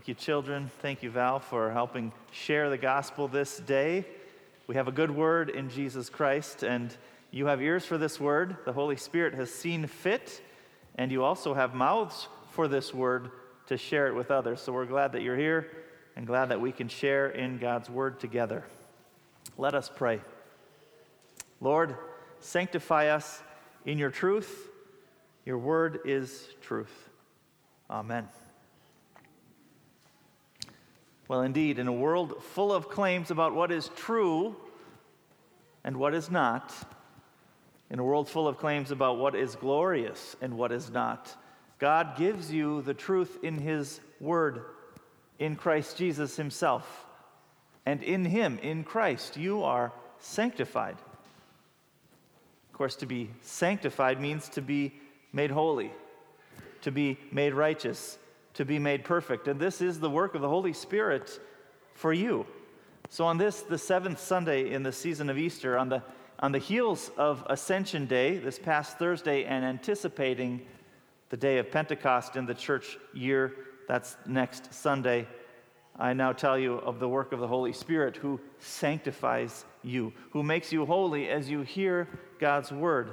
Thank you, children. Thank you, Val, for helping share the gospel this day. We have a good word in Jesus Christ, and you have ears for this word. The Holy Spirit has seen fit, and you also have mouths for this word to share it with others. So we're glad that you're here and glad that we can share in God's word together. Let us pray. Lord, sanctify us in your truth. Your word is truth. Amen. Well, indeed, in a world full of claims about what is true and what is not, in a world full of claims about what is glorious and what is not, God gives you the truth in His Word, in Christ Jesus Himself. And in Him, in Christ, you are sanctified. Of course, to be sanctified means to be made holy, to be made righteous, to be made perfect. And this is the work of the Holy Spirit for you. So, on this, the seventh Sunday in the season of Easter, on the, on the heels of Ascension Day, this past Thursday, and anticipating the day of Pentecost in the church year, that's next Sunday, I now tell you of the work of the Holy Spirit who sanctifies you, who makes you holy as you hear God's word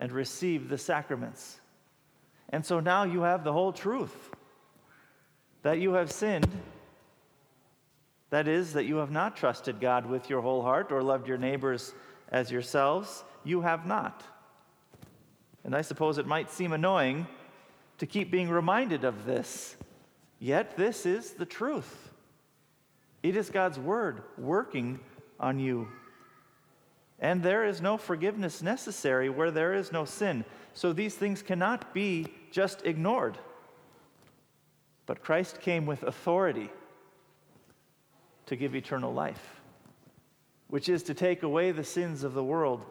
and receive the sacraments. And so now you have the whole truth that you have sinned. That is, that you have not trusted God with your whole heart or loved your neighbors as yourselves. You have not. And I suppose it might seem annoying to keep being reminded of this. Yet, this is the truth. It is God's word working on you. And there is no forgiveness necessary where there is no sin. So these things cannot be just ignored. But Christ came with authority to give eternal life, which is to take away the sins of the world.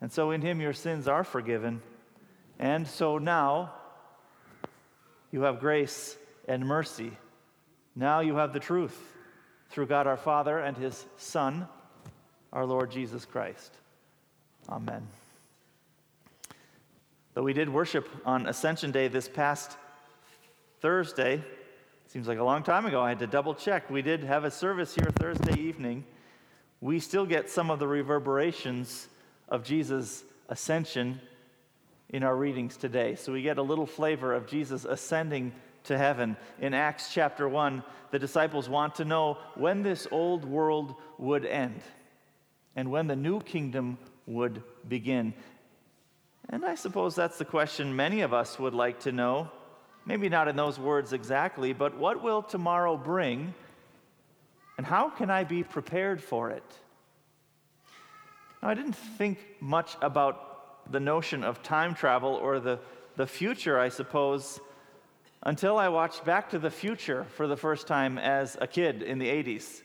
And so in him your sins are forgiven. And so now you have grace and mercy. Now you have the truth through God our Father and his Son, our Lord Jesus Christ. Amen. Though we did worship on Ascension Day this past Thursday, seems like a long time ago, I had to double check. We did have a service here Thursday evening. We still get some of the reverberations of Jesus' ascension in our readings today. So we get a little flavor of Jesus ascending to heaven. In Acts chapter 1, the disciples want to know when this old world would end and when the new kingdom would begin. And I suppose that's the question many of us would like to know. Maybe not in those words exactly, but what will tomorrow bring? And how can I be prepared for it? Now, I didn't think much about the notion of time travel or the, the future, I suppose, until I watched Back to the Future for the first time as a kid in the 80s.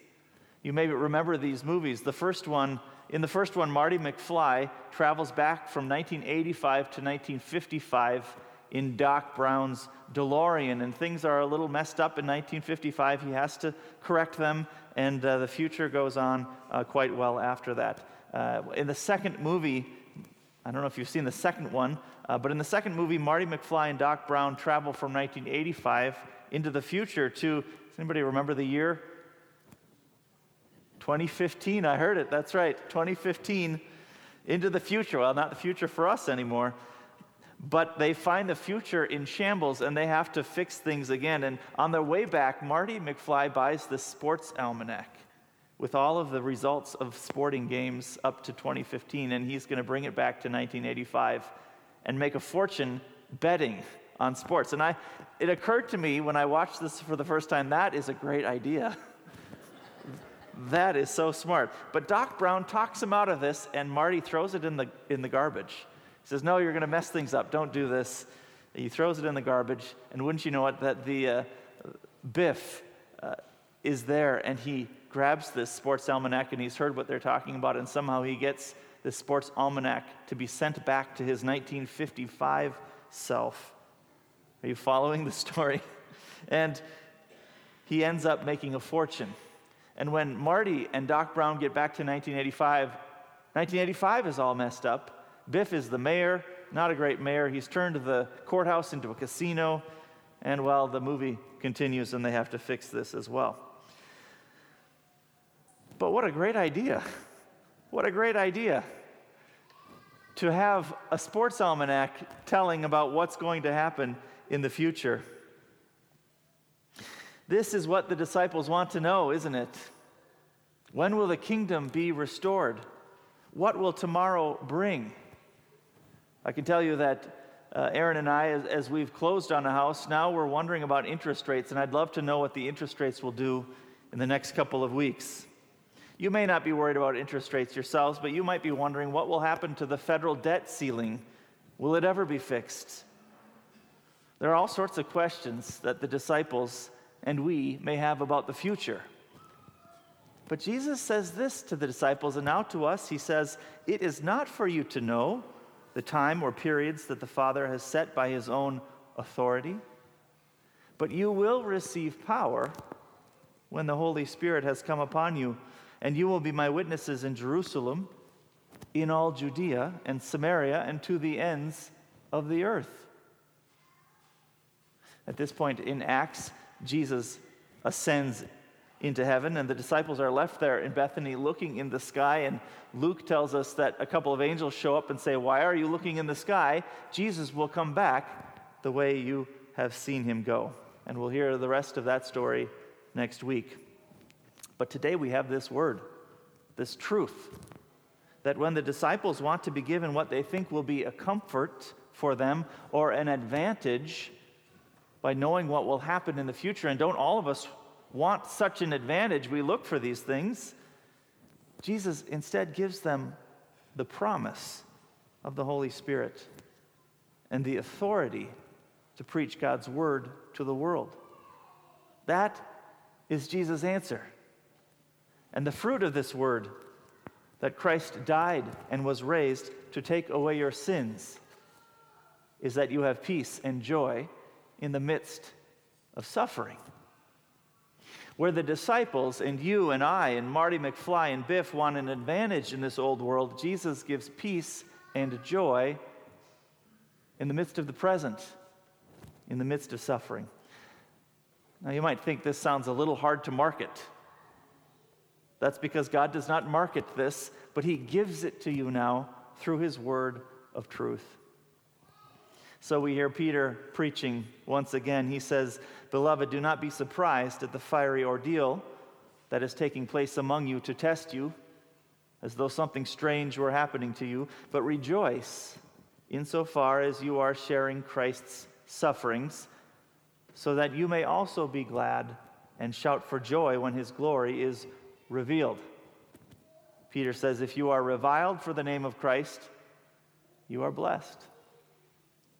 You may remember these movies. The first one, in the first one, Marty McFly travels back from 1985 to 1955 in Doc Brown's DeLorean, and things are a little messed up in 1955. He has to correct them, and uh, the future goes on uh, quite well after that. Uh, in the second movie, I don't know if you've seen the second one, uh, but in the second movie, Marty McFly and Doc Brown travel from 1985 into the future to, does anybody remember the year? 2015, I heard it, that's right, 2015 into the future. Well, not the future for us anymore, but they find the future in shambles and they have to fix things again. And on their way back, Marty McFly buys the sports almanac with all of the results of sporting games up to 2015, and he's going to bring it back to 1985 and make a fortune betting on sports. And I, it occurred to me when I watched this for the first time that is a great idea. that is so smart. But Doc Brown talks him out of this, and Marty throws it in the, in the garbage. He says, No, you're going to mess things up. Don't do this. He throws it in the garbage, and wouldn't you know it, that the uh, Biff uh, is there, and he grabs this sports almanac, and he's heard what they're talking about, and somehow he gets this sports almanac to be sent back to his 1955 self. Are you following the story? And he ends up making a fortune. And when Marty and Doc Brown get back to 1985, 1985 is all messed up. Biff is the mayor, not a great mayor. He's turned the courthouse into a casino. And well, the movie continues and they have to fix this as well. But what a great idea! What a great idea to have a sports almanac telling about what's going to happen in the future. This is what the disciples want to know, isn't it? When will the kingdom be restored? What will tomorrow bring? I can tell you that uh, Aaron and I, as, as we've closed on a house, now we're wondering about interest rates, and I'd love to know what the interest rates will do in the next couple of weeks. You may not be worried about interest rates yourselves, but you might be wondering what will happen to the federal debt ceiling. Will it ever be fixed? There are all sorts of questions that the disciples and we may have about the future. But Jesus says this to the disciples, and now to us, He says, It is not for you to know the time or periods that the Father has set by His own authority, but you will receive power when the Holy Spirit has come upon you, and you will be my witnesses in Jerusalem, in all Judea and Samaria, and to the ends of the earth. At this point in Acts, Jesus ascends into heaven, and the disciples are left there in Bethany looking in the sky. And Luke tells us that a couple of angels show up and say, Why are you looking in the sky? Jesus will come back the way you have seen him go. And we'll hear the rest of that story next week. But today we have this word, this truth, that when the disciples want to be given what they think will be a comfort for them or an advantage by knowing what will happen in the future, and don't all of us want such an advantage, we look for these things. Jesus instead gives them the promise of the Holy Spirit and the authority to preach God's word to the world. That is Jesus' answer. And the fruit of this word that Christ died and was raised to take away your sins is that you have peace and joy in the midst of suffering where the disciples and you and I and Marty McFly and Biff want an advantage in this old world, Jesus gives peace and joy in the midst of the present, in the midst of suffering. Now, you might think this sounds a little hard to market. That's because God does not market this, but He gives it to you now through His word of truth. So we hear Peter preaching once again. He says, Beloved, do not be surprised at the fiery ordeal that is taking place among you to test you, as though something strange were happening to you, but rejoice insofar as you are sharing Christ's sufferings, so that you may also be glad and shout for joy when his glory is revealed. Peter says, If you are reviled for the name of Christ, you are blessed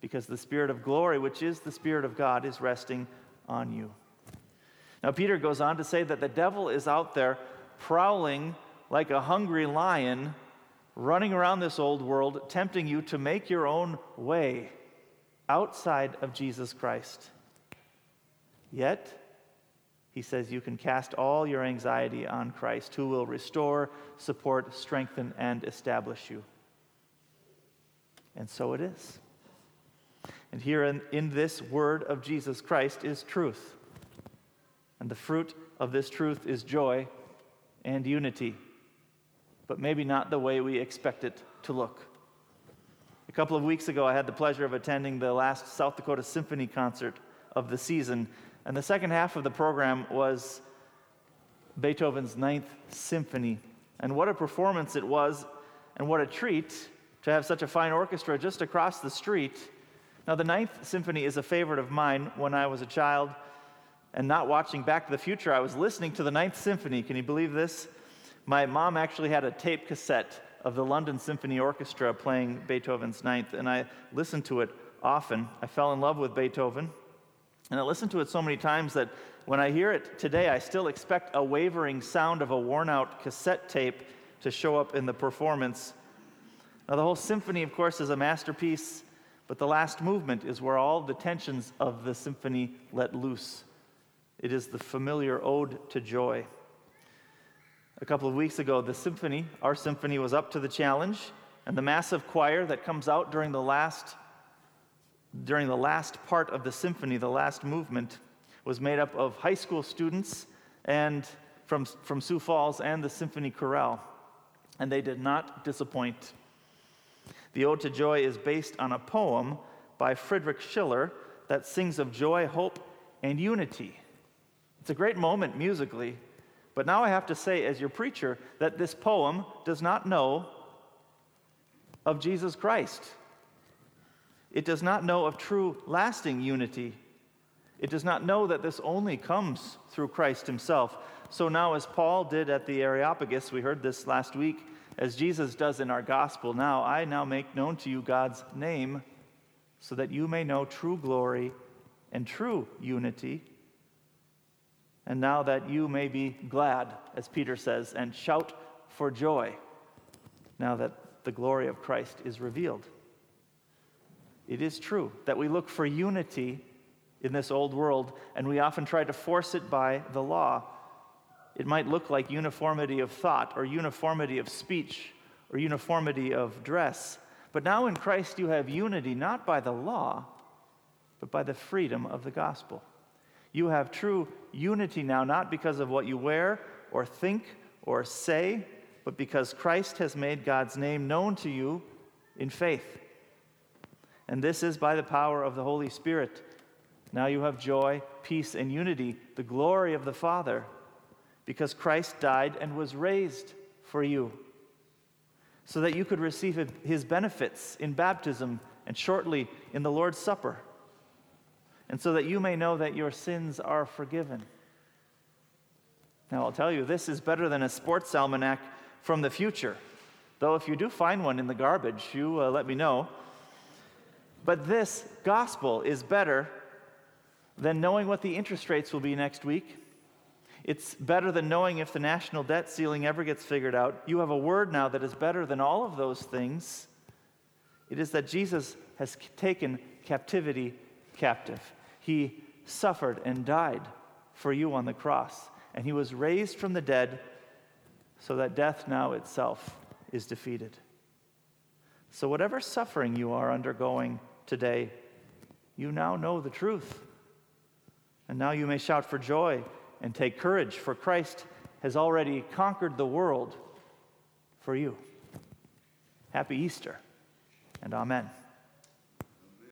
because the Spirit of glory, which is the Spirit of God, is resting on you. Now, Peter goes on to say that the devil is out there prowling like a hungry lion, running around this old world, tempting you to make your own way outside of Jesus Christ. Yet, he says you can cast all your anxiety on Christ, who will restore, support, strengthen, and establish you. And so it is. And here in, in this word of Jesus Christ is truth. And the fruit of this truth is joy and unity, but maybe not the way we expect it to look. A couple of weeks ago, I had the pleasure of attending the last South Dakota Symphony concert of the season, and the second half of the program was Beethoven's Ninth Symphony. And what a performance it was, and what a treat to have such a fine orchestra just across the street now, the Ninth Symphony is a favorite of mine when I was a child and not watching Back to the Future. I was listening to the Ninth Symphony. Can you believe this? My mom actually had a tape cassette of the London Symphony Orchestra playing Beethoven's Ninth, and I listened to it often. I fell in love with Beethoven, and I listened to it so many times that when I hear it today, I still expect a wavering sound of a worn out cassette tape to show up in the performance. Now, the whole symphony, of course, is a masterpiece. But the last movement is where all the tensions of the symphony let loose. It is the familiar ode to joy. A couple of weeks ago, the symphony, our symphony, was up to the challenge, and the massive choir that comes out during the last, during the last part of the symphony, the last movement, was made up of high school students and from, from Sioux Falls and the Symphony Chorale, and they did not disappoint. The Ode to Joy is based on a poem by Friedrich Schiller that sings of joy, hope, and unity. It's a great moment musically, but now I have to say, as your preacher, that this poem does not know of Jesus Christ. It does not know of true, lasting unity. It does not know that this only comes through Christ Himself. So now, as Paul did at the Areopagus, we heard this last week, as Jesus does in our gospel, now I now make known to you God's name so that you may know true glory and true unity. And now that you may be glad, as Peter says, and shout for joy, now that the glory of Christ is revealed. It is true that we look for unity in this old world, and we often try to force it by the law. It might look like uniformity of thought, or uniformity of speech, or uniformity of dress. But now in Christ you have unity not by the law, but by the freedom of the gospel. You have true unity now, not because of what you wear, or think, or say, but because Christ has made God's name known to you in faith. And this is by the power of the Holy Spirit. Now you have joy, peace, and unity, the glory of the Father, because Christ died and was raised for you, so that you could receive his benefits in baptism and shortly in the Lord's Supper, and so that you may know that your sins are forgiven. Now, I'll tell you, this is better than a sports almanac from the future. Though, if you do find one in the garbage, you uh, let me know. But this gospel is better than knowing what the interest rates will be next week. It's better than knowing if the national debt ceiling ever gets figured out. You have a word now that is better than all of those things. It is that Jesus has taken captivity captive. He suffered and died for you on the cross, and he was raised from the dead so that death now itself is defeated. So, whatever suffering you are undergoing today, you now know the truth. And now you may shout for joy and take courage, for Christ has already conquered the world for you. Happy Easter, and Amen.